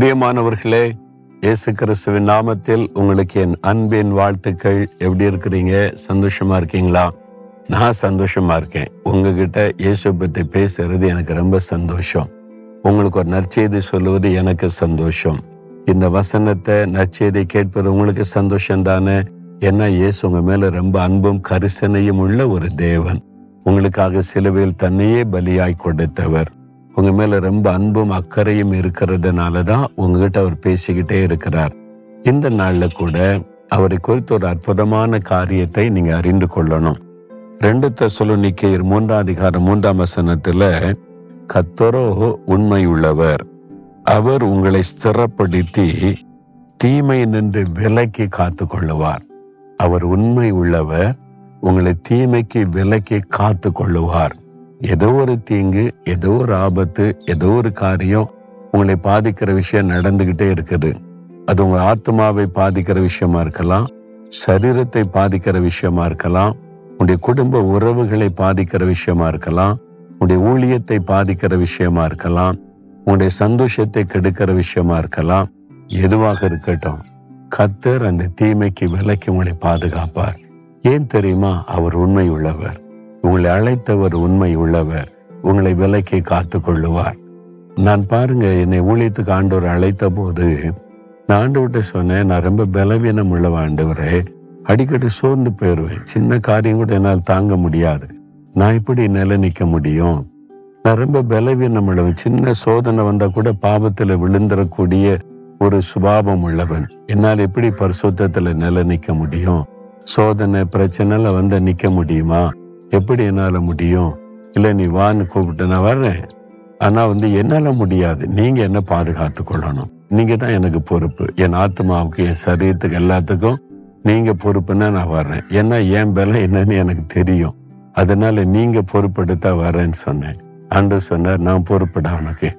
பிரியமானவர்களே இயேசு கிறிஸ்துவின் நாமத்தில் உங்களுக்கு என் அன்பின் வாழ்த்துக்கள். எப்படி இருக்கிறீங்க? சந்தோஷமா இருக்கீங்களா? நான் சந்தோஷமா இருக்கேன். உங்ககிட்ட இயேசு பற்றி பேசுறது எனக்கு ரொம்ப சந்தோஷம். உங்களுக்கு ஒரு நற்செய்தி சொல்லுவது எனக்கு சந்தோஷம். இந்த வசனத்தை நற்செய்தி கேட்பது உங்களுக்கு சந்தோஷம் தானே? ஏன்னா இயேசு உங்க மேல ரொம்ப அன்பும் கரிசனையும் உள்ள ஒரு தேவன். உங்களுக்காக சிலுவையில் தன்னையே பலியாய் கொடுத்தவர். உங்க மேல ரொம்ப அன்பும் அக்கறையும் இருக்கிறதுனால தான் உங்ககிட்ட அவர் பேசிக்கிட்டே இருக்கிறார். இந்த நாள்ல கூட அவரை குறித்த ஒரு அற்புதமான காரியத்தை நீங்க அறிந்து கொள்ளணும். ரெண்டு தசலோனிக்கேயர் மூன்றாம் அதிகாரம் மூன்றாம் வசனத்துல கத்தரோ உண்மை உள்ளவர் அவர் உங்களை ஸ்திரப்படுத்தி தீமை நின்று விலக்கி காத்து கொள்ளுவார் அவர் உண்மை உள்ளவர் உங்களை தீமைக்கு விலக்கி காத்து கொள்ளுவார் ஏதோ ஒரு தீங்கு ஏதோ ஒரு ஆபத்து ஏதோ ஒரு காரியம் உங்களை பாதிக்கிற விஷயம் நடந்துகிட்டே இருக்குது. அது உங்க ஆத்மாவை பாதிக்கிற விஷயமா இருக்கலாம் சரீரத்தை பாதிக்கிற விஷயமா இருக்கலாம் உடைய குடும்ப உறவுகளை பாதிக்கிற விஷயமா இருக்கலாம் உடைய ஊழியத்தை பாதிக்கிற விஷயமா இருக்கலாம் உன்னுடைய சந்தோஷத்தை கெடுக்கிற விஷயமா இருக்கலாம் எதுவாக இருக்கட்டும் கத்தர் அந்த தீமைக்கு விலக்கி உங்களை பாதுகாப்பார். ஏன் தெரியுமா? அவர் உண்மை உள்ளவர் உங்களை அழைத்தவர் உண்மை உள்ளவர். உங்களை விலைக்கு காத்து கொள்ளுவார் நான் பாருங்க என்னை ஊழியத்துக்கு ஆண்டவர் அழைத்த போது நான் ஆண்டவர்கிட்ட சொன்னேன் நான் ரொம்ப பலவீனம் உள்ளவ ஆண்டவரே அடிக்கடி சோர்ந்து போயிடுவேன் சின்ன காரியம் கூட என்னால் தாங்க முடியாது. நான் இப்படி நிலை நிற்க முடியும்? நான் ரொம்ப பலவீனம் உள்ளவன். சின்ன சோதனை வந்தா கூட பாவத்துல விழுந்துடக்கூடிய ஒரு சுபாவம் உள்ளவன். என்னால் எப்படி பரிசுத்தத்துல நிலை நிற்க முடியும்? சோதனை பிரச்சனைல வந்து நிக்க முடியுமா? எப்படி என்னால் முடியும்? இல்லை நீ வான்னு கூப்பிட்டு நான் வர்றேன். ஆனால் வந்து என்னால் முடியாது. நீங்கள் என்ன பாதுகாத்து கொள்ளணும்? நீங்கள் தான் எனக்கு பொறுப்பு. என் ஆத்மாவுக்கு என் சரீரத்துக்கு எல்லாத்துக்கும் நீங்கள் பொறுப்புன்னா நான் வர்றேன். ஏன்னா என் பலம் என்னன்னு எனக்கு தெரியும். அதனால நீங்கள் பொறுப்பெடுத்தா வர்றேன்னு சொன்னேன். அன்று சொன்னார் நான் பொறுப்படா உனக்கு.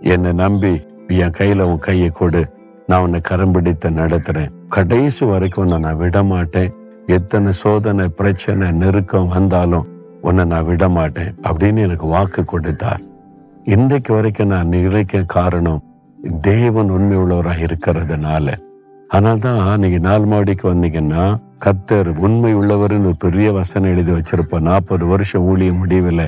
என்னை நம்பி என் கையில் உன் கையை கொடு. நான் உன்னை கரம்பிடித்த நடத்துகிறேன் நடத்துறேன். கடைசி வரைக்கும் நான் விட மாட்டேன் எத்தனை சோதனை பிரச்சனை நெருக்கம் வந்தாலும் உன்னை நான் விட மாட்டேன் அப்படின்னு எனக்கு வாக்கு கொடுத்தார். இன்றைக்கு வரைக்கும் நான் நிலைக்க காரணம் தேவன் உண்மையுள்ளவராக இருக்கிறதுனால. ஆனால் தான் நீங்க நாலு மாடிக்கு வந்தீங்கன்னா கத்தர் உண்மை உள்ளவர்னு ஒரு பெரிய வசனம் எழுதி வச்சிருப்போம் நாற்பது வருஷம் ஊழிய முடிவில்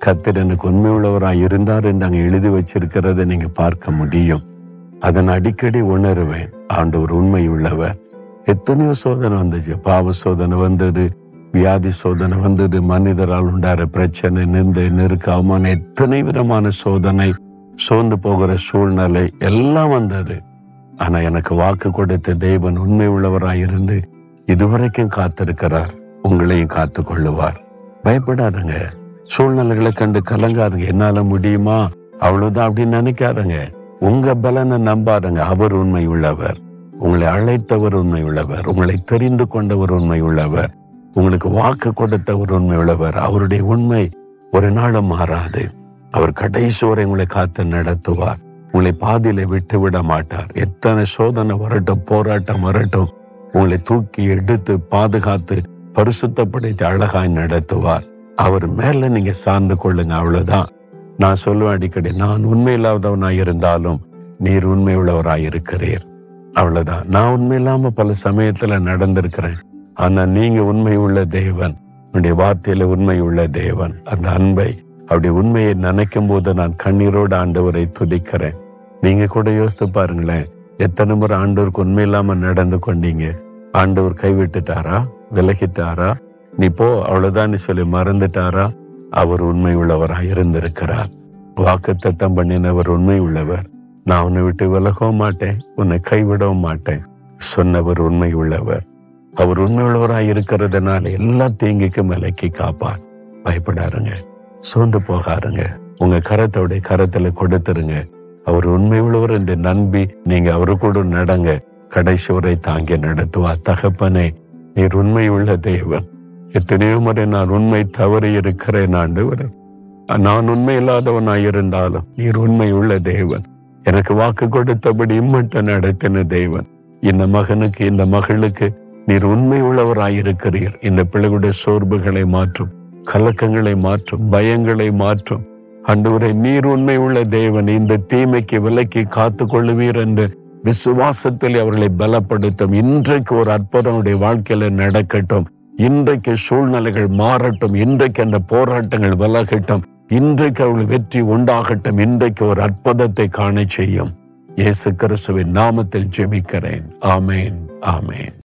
கத்தர் எனக்கு உண்மை உள்ளவராக இருந்தார் என்று அங்கே எழுதி வச்சிருக்கிறத நீங்க பார்க்க முடியும். அதன் அடிக்கடி உணருவேன் ஆண்டவர் உண்மை உள்ளவர் எத்தனையோ சோதனை வந்துச்சு பாவ சோதனை வந்தது வியாதி சோதனை வந்தது மனிதரால் உண்டார பிரச்சனை நிந்தை நெருக்க அவமானம் எத்தனை விதமான சோதனை சோர்ந்து போகிற சூழ்நிலை எல்லாம் வந்தது. ஆனா எனக்கு வாக்கு கொடுத்த தேவன் உண்மை உள்ளவராயிருந்து இதுவரைக்கும் காத்திருக்கிறார். உங்களையும் காத்து கொள்ளுவார். பயப்படாதுங்க. சூழ்நிலைகளை கண்டு கலங்காதுங்க. என்னால முடியுமா? அவ்வளவுதான் அப்படின்னு நினைக்காதுங்க. உங்க பலனை நம்பாதுங்க. அவர் உண்மை உள்ளவர். உங்களை அழைத்தவர் உண்மை உள்ளவர் உங்களை தெரிந்து கொண்டவர் உண்மை உள்ளவர் உங்களுக்கு வாக்கு கொடுத்தவர் உண்மை உள்ளவர் அவருடைய உண்மை ஒரு நாளும் மாறாது. அவர் கடைசி வரை உங்களை காத்து நடத்துவார். உங்களை பாதியில விட்டு விட மாட்டார். எத்தனை சோதனை வரட்டும் போராட்டம் வரட்டும் உங்களை தூக்கி எடுத்து பாதுகாத்து பரிசுத்தப்படுத்தி அழகாய் நடத்துவார். அவர் மேல நீங்க சார்ந்து கொள்ளுங்க அவ்வளவுதான். நான் சொல்லுவேன் அடிக்கடி நான் உண்மை இல்லாதவனாய் இருந்தாலும் நீர் உண்மை உள்ளவராய் இருக்கிறீர். அவ்வளவுதான். நான் உண்மை இல்லாம பல சமயத்துல நடந்திருக்கிறேன். ஆனா நீங்க உண்மை உள்ள தேவன். உன்னுடைய வார்த்தையில உண்மை உள்ள தேவன். அந்த அன்பை அப்படி உண்மையை நினைக்கும் போது நான் கண்ணீரோடு ஆண்டவரை துதிக்கிறேன். நீங்க கூட யோசித்து பாருங்களேன். எத்தனை முறை ஆண்டவருக்கு உண்மை இல்லாம நடந்து கொண்டீங்க? ஆண்டவர் கைவிட்டுட்டாரா? விலகிட்டாரா? நீ போ அவ்வளவுதான் சொல்லி மறந்துட்டாரா? அவர் உண்மை உள்ளவராக இருந்திருக்கிறார். வாக்கு தத்தம் பண்ணினவர் உண்மை உள்ளவர் நான் உன்னை விட்டு விலகவும் மாட்டேன் உன்னை கைவிடவும் மாட்டேன். சொன்னவர் உண்மை உள்ளவர் அவர் உண்மை இருக்கிறதுனால எல்லா தீங்குக்கும் விலைக்கு காப்பார். பயப்படாருங்க. சோர்ந்து போகாருங்க. உங்க கரத்தோடைய கரத்துல கொடுத்துருங்க. அவர் உண்மை உள்ளவர் என்று நம்பி நீங்க அவரு கூட நடங்க. கடைசி வரை தாங்கி நடத்துவா தகப்பனே. நீர் உண்மை உள்ள தேவன். எத்தனையோ முறை நான் உண்மை தவறி இருக்கிறேன் ஆண்டு நான் உண்மை இல்லாதவனாய் இருந்தாலும் நீர் உண்மை உள்ள தேவன். எனக்கு வாக்கு கொடுத்தபடி இம்மட்டும் நடத்தின தேவன். இந்த மகனுக்கு இந்த மகளுக்கு நீர் உண்மை உள்ளவராயிருக்கிறீர். இந்த பிள்ளைகளுடைய சோர்வுகளை மாற்றும் கலக்கங்களை மாற்றும் பயங்களை மாற்றும். அன்றுவரை நீர் உண்மை உள்ள தேவன் இந்த தீமைக்கு விலக்கி காத்து கொள்ளுவீர் என்று விசுவாசத்தில் அவர்களை பலப்படுத்தும். இன்றைக்கு ஒரு அற்புதனுடைய வாழ்க்கையில நடக்கட்டும். இன்றைக்கு சூழ்நிலைகள் மாறட்டும். இன்றைக்கு அந்த போராட்டங்கள் விலகட்டும். இன்றைக்கு அவள் வெற்றி உண்டாகட்டும். இன்றைக்கு ஒரு அற்புதத்தை காண செய்யும். இயேசு கிறிஸ்துவின் நாமத்தில் ஜெபிக்கிறேன். ஆமேன் ஆமேன்.